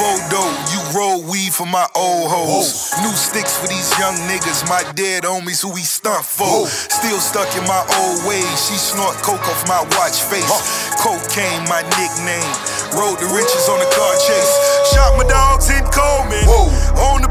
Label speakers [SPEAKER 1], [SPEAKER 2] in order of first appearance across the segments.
[SPEAKER 1] Frodo, you roll weed for my old hoes. New sticks for these young niggas, my dead homies who we stunt for. Still stuck in my old ways, she snort coke off my watch face. Cocaine, my nickname. Rode the riches on the car chase. Shot my dogs in Coleman. On the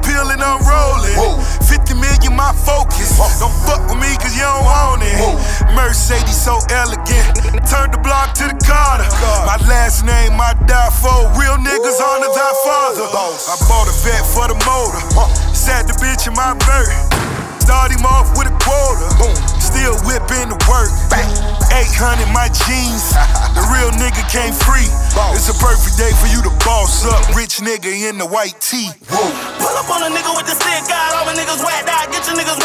[SPEAKER 1] so elegant. Turned the block to the Carter. My last name I die for. Real niggas honor thy father. I bought a vet for the motor. Sat the bitch in my bird. Start him off with a quota. Still whipping the work. 800 my jeans. The real nigga came free. It's a perfect day for you to boss up. Rich nigga in the white tee.
[SPEAKER 2] Pull up on a nigga with the stick out. All my niggas whacked out. Get your niggas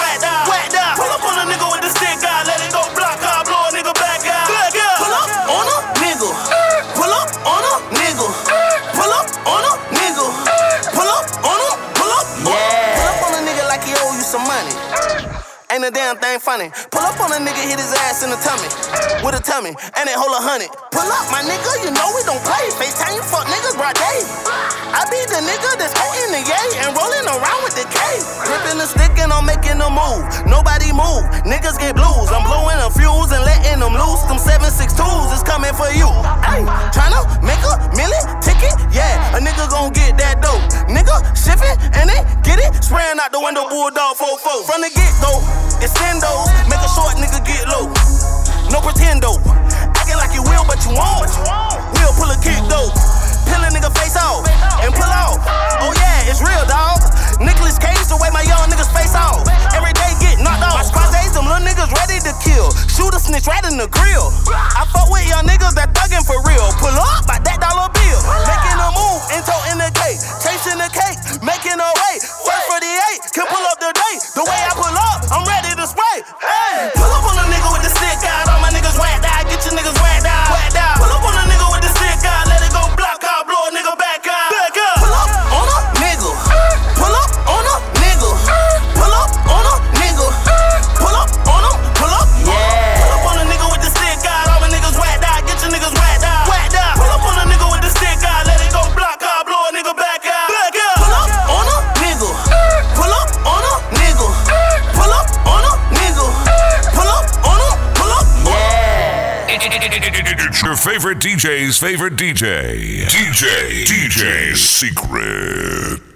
[SPEAKER 2] some money. Ain't a damn thing funny. Pull up on a nigga, hit his ass in the tummy. With a tummy, and it hold a hundred. Pull up, my nigga, you know we don't play. FaceTime you fuck niggas broad day. I be the nigga that's hating the yay and rolling around with the K. Gripping the stick and I'm making a move. Nobody move, niggas get blues. I'm blowing a fuse and letting them loose. Them 762s is coming for you. Ay, tryna make a million ticket? Yeah, a nigga gon' get that dope. Nigga shifting and it. Spraying out the window, bulldog 4-4. From the get go, it's extendos. Make a short nigga get low. No pretendo. Acting like you will, but you won't. We'll pull a kick though. Peel a nigga face off and pull off. Oh yeah, it's real, dog. Nicolas Cage, the way my young niggas face off. Every day get knocked off. My squad days, them little niggas ready to kill. Shoot a snitch right in the grill. I fuck with young niggas that thuggin' for real. Pull up by that dollar bill. Making a move and toting the cake. Chasing the cake, making a way.
[SPEAKER 3] It's your favorite DJ's favorite DJ. DJ. DJ Secret.